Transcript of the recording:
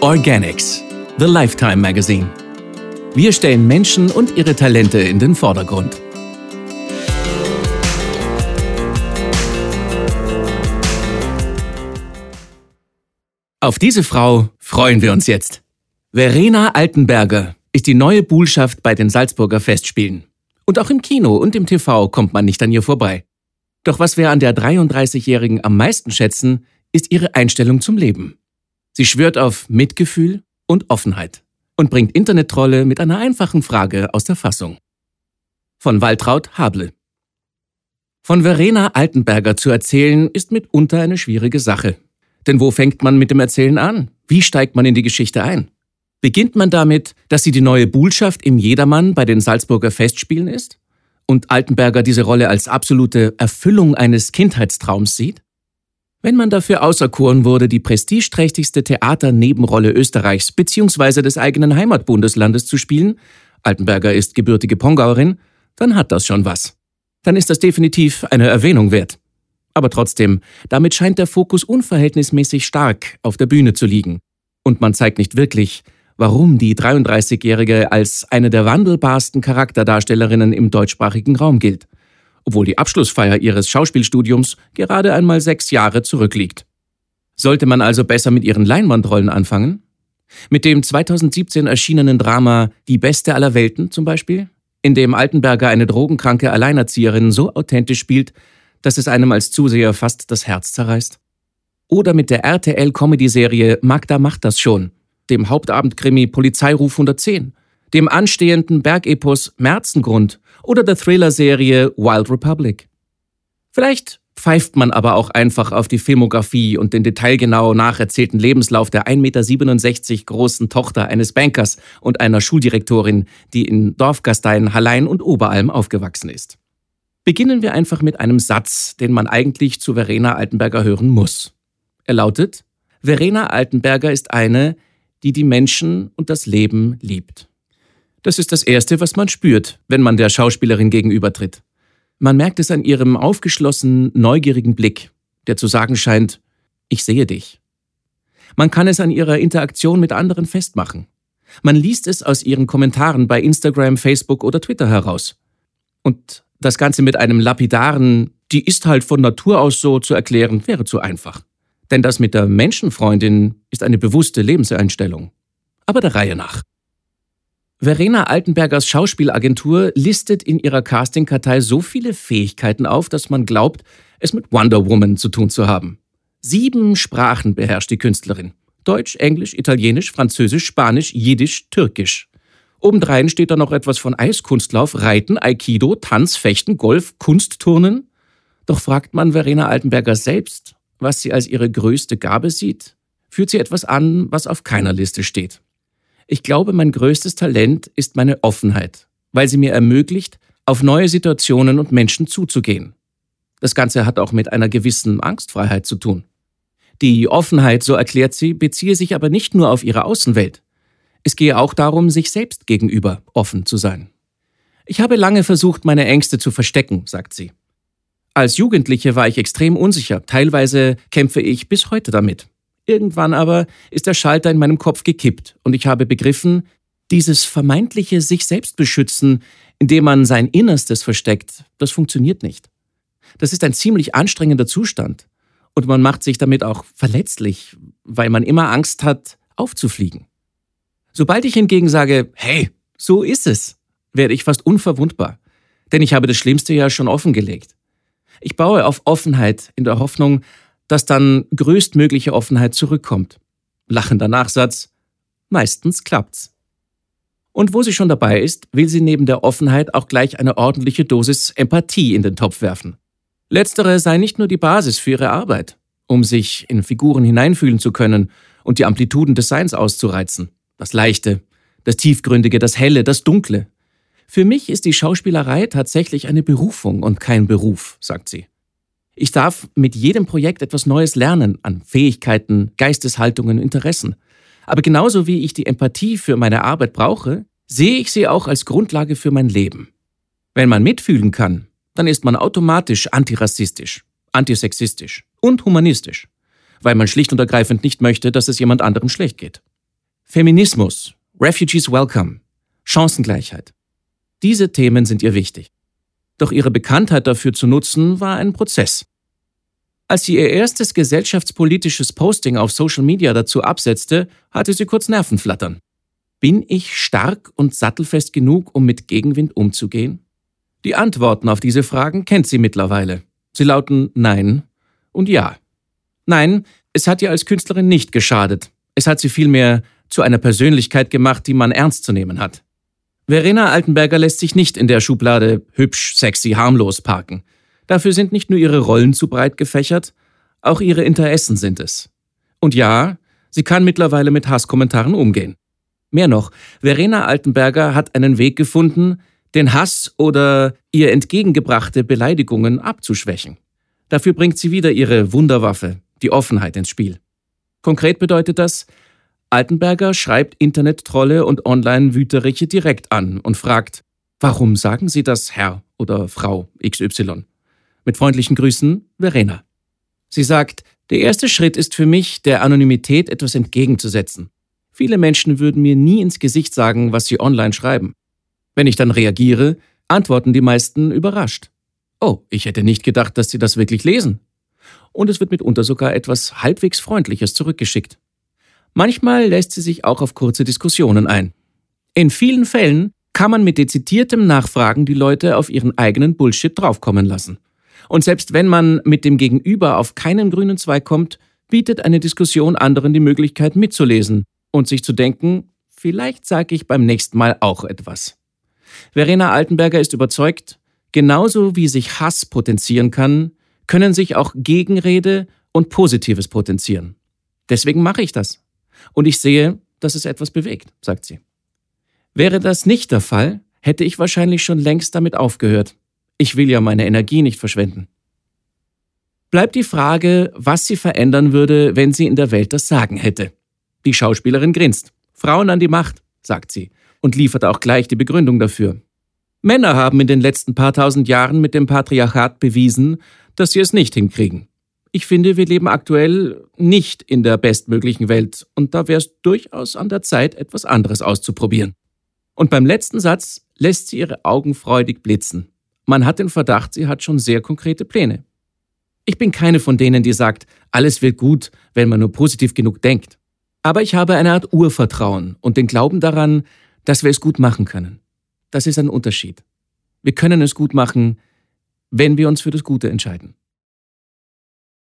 Organics, The Lifetime Magazine. Wir stellen Menschen und ihre Talente in den Vordergrund. Auf diese Frau freuen wir uns jetzt. Verena Altenberger ist die neue Buhlschaft bei den Salzburger Festspielen. Und auch im Kino und im TV kommt man nicht an ihr vorbei. Doch was wir an der 33-Jährigen am meisten schätzen, ist ihre Einstellung zum Leben. Sie schwört auf Mitgefühl und Offenheit und bringt Internettrolle mit einer einfachen Frage aus der Fassung. Von Waltraud Hable. Von Verena Altenberger zu erzählen, ist mitunter eine schwierige Sache. Denn wo fängt man mit dem Erzählen an? Wie steigt man in die Geschichte ein? Beginnt man damit, dass sie die neue Buhlschaft im Jedermann bei den Salzburger Festspielen ist? Und Altenberger diese Rolle als absolute Erfüllung eines Kindheitstraums sieht? Wenn man dafür auserkoren wurde, die prestigeträchtigste Theaternebenrolle Österreichs bzw. des eigenen Heimatbundeslandes zu spielen, Altenberger ist gebürtige Pongauerin, dann hat das schon was. Dann ist das definitiv eine Erwähnung wert. Aber trotzdem, damit scheint der Fokus unverhältnismäßig stark auf der Bühne zu liegen. Und man zeigt nicht wirklich, warum die 33-Jährige als eine der wandelbarsten Charakterdarstellerinnen im deutschsprachigen Raum gilt obwohl die Abschlussfeier ihres Schauspielstudiums gerade einmal sechs Jahre zurückliegt. Sollte man also besser mit ihren Leinwandrollen anfangen? Mit dem 2017 erschienenen Drama Die Beste aller Welten zum Beispiel, in dem Altenberger eine drogenkranke Alleinerzieherin so authentisch spielt, dass es einem als Zuseher fast das Herz zerreißt? Oder mit der RTL-Comedy-Serie Magda macht das schon, dem Hauptabendkrimi Polizeiruf 110, dem anstehenden Bergepos Merzengrund oder der Thriller-Serie Wild Republic. Vielleicht pfeift man aber auch einfach auf die Filmografie und den detailgenau nacherzählten Lebenslauf der 1,67 Meter großen Tochter eines Bankers und einer Schuldirektorin, die in Dorfgastein, Hallein und Oberalm aufgewachsen ist. Beginnen wir einfach mit einem Satz, den man eigentlich zu Verena Altenberger hören muss. Er lautet, Verena Altenberger ist eine, die die Menschen und das Leben liebt. Das ist das Erste, was man spürt, wenn man der Schauspielerin gegenübertritt. Man merkt es an ihrem aufgeschlossenen, neugierigen Blick, der zu sagen scheint, ich sehe dich. Man kann es an ihrer Interaktion mit anderen festmachen. Man liest es aus ihren Kommentaren bei Instagram, Facebook oder Twitter heraus. Und das Ganze mit einem lapidaren, die ist halt von Natur aus so zu erklären, wäre zu einfach. Denn das mit der Menschenfreundin ist eine bewusste Lebenseinstellung. Aber der Reihe nach. Verena Altenbergers Schauspielagentur listet in ihrer Castingkartei so viele Fähigkeiten auf, dass man glaubt, es mit Wonder Woman zu tun zu haben. Sieben Sprachen beherrscht die Künstlerin. Deutsch, Englisch, Italienisch, Französisch, Spanisch, Jiddisch, Türkisch. Obendrein steht da noch etwas von Eiskunstlauf, Reiten, Aikido, Tanz, Fechten, Golf, Kunstturnen. Doch fragt man Verena Altenberger selbst, was sie als ihre größte Gabe sieht, führt sie etwas an, was auf keiner Liste steht. Ich glaube, mein größtes Talent ist meine Offenheit, weil sie mir ermöglicht, auf neue Situationen und Menschen zuzugehen. Das Ganze hat auch mit einer gewissen Angstfreiheit zu tun. Die Offenheit, so erklärt sie, beziehe sich aber nicht nur auf ihre Außenwelt. Es gehe auch darum, sich selbst gegenüber offen zu sein. Ich habe lange versucht, meine Ängste zu verstecken, sagt sie. Als Jugendliche war ich extrem unsicher, teilweise kämpfe ich bis heute damit. Irgendwann aber ist der Schalter in meinem Kopf gekippt und ich habe begriffen, dieses vermeintliche sich selbst beschützen, indem man sein Innerstes versteckt, das funktioniert nicht. Das ist ein ziemlich anstrengender Zustand und man macht sich damit auch verletzlich, weil man immer Angst hat, aufzufliegen. Sobald ich hingegen sage, hey, so ist es, werde ich fast unverwundbar, denn ich habe das Schlimmste ja schon offengelegt. Ich baue auf Offenheit in der Hoffnung, dass dann größtmögliche Offenheit zurückkommt. Lachender Nachsatz, meistens klappt's. Und wo sie schon dabei ist, will sie neben der Offenheit auch gleich eine ordentliche Dosis Empathie in den Topf werfen. Letztere sei nicht nur die Basis für ihre Arbeit, um sich in Figuren hineinfühlen zu können und die Amplituden des Seins auszureizen. Das Leichte, das Tiefgründige, das Helle, das Dunkle. Für mich ist die Schauspielerei tatsächlich eine Berufung und kein Beruf, sagt sie. Ich darf mit jedem Projekt etwas Neues lernen an Fähigkeiten, Geisteshaltungen, Interessen. Aber genauso wie ich die Empathie für meine Arbeit brauche, sehe ich sie auch als Grundlage für mein Leben. Wenn man mitfühlen kann, dann ist man automatisch antirassistisch, antisexistisch und humanistisch, weil man schlicht und ergreifend nicht möchte, dass es jemand anderem schlecht geht. Feminismus, Refugees Welcome, Chancengleichheit. Diese Themen sind ihr wichtig. Doch ihre Bekanntheit dafür zu nutzen, war ein Prozess. Als sie ihr erstes gesellschaftspolitisches Posting auf Social Media dazu absetzte, hatte sie kurz Nervenflattern. Bin ich stark und sattelfest genug, um mit Gegenwind umzugehen? Die Antworten auf diese Fragen kennt sie mittlerweile. Sie lauten Nein und Ja. Nein, es hat ihr als Künstlerin nicht geschadet. Es hat sie vielmehr zu einer Persönlichkeit gemacht, die man ernst zu nehmen hat. Verena Altenberger lässt sich nicht in der Schublade hübsch, sexy, harmlos parken. Dafür sind nicht nur ihre Rollen zu breit gefächert, auch ihre Interessen sind es. Und ja, sie kann mittlerweile mit Hasskommentaren umgehen. Mehr noch, Verena Altenberger hat einen Weg gefunden, den Hass oder ihr entgegengebrachte Beleidigungen abzuschwächen. Dafür bringt sie wieder ihre Wunderwaffe, die Offenheit ins Spiel. Konkret bedeutet das, Altenberger schreibt Internettrolle und Online-Wüteriche direkt an und fragt, warum sagen Sie das, Herr oder Frau XY? Mit freundlichen Grüßen, Verena. Sie sagt, der erste Schritt ist für mich, der Anonymität etwas entgegenzusetzen. Viele Menschen würden mir nie ins Gesicht sagen, was sie online schreiben. Wenn ich dann reagiere, antworten die meisten überrascht. Oh, ich hätte nicht gedacht, dass Sie das wirklich lesen. Und es wird mitunter sogar etwas halbwegs Freundliches zurückgeschickt. Manchmal lässt sie sich auch auf kurze Diskussionen ein. In vielen Fällen kann man mit dezidiertem Nachfragen die Leute auf ihren eigenen Bullshit draufkommen lassen. Und selbst wenn man mit dem Gegenüber auf keinen grünen Zweig kommt, bietet eine Diskussion anderen die Möglichkeit mitzulesen und sich zu denken, vielleicht sage ich beim nächsten Mal auch etwas. Verena Altenberger ist überzeugt, genauso wie sich Hass potenzieren kann, können sich auch Gegenrede und Positives potenzieren. Deswegen mache ich das. Und ich sehe, dass es etwas bewegt, sagt sie. Wäre das nicht der Fall, hätte ich wahrscheinlich schon längst damit aufgehört. Ich will ja meine Energie nicht verschwenden. Bleibt die Frage, was sie verändern würde, wenn sie in der Welt das Sagen hätte. Die Schauspielerin grinst. Frauen an die Macht, sagt sie, und liefert auch gleich die Begründung dafür. Männer haben in den letzten paar tausend Jahren mit dem Patriarchat bewiesen, dass sie es nicht hinkriegen. Ich finde, wir leben aktuell nicht in der bestmöglichen Welt und da wäre es durchaus an der Zeit, etwas anderes auszuprobieren. Und beim letzten Satz lässt sie ihre Augen freudig blitzen. Man hat den Verdacht, sie hat schon sehr konkrete Pläne. Ich bin keine von denen, die sagt, alles wird gut, wenn man nur positiv genug denkt. Aber ich habe eine Art Urvertrauen und den Glauben daran, dass wir es gut machen können. Das ist ein Unterschied. Wir können es gut machen, wenn wir uns für das Gute entscheiden.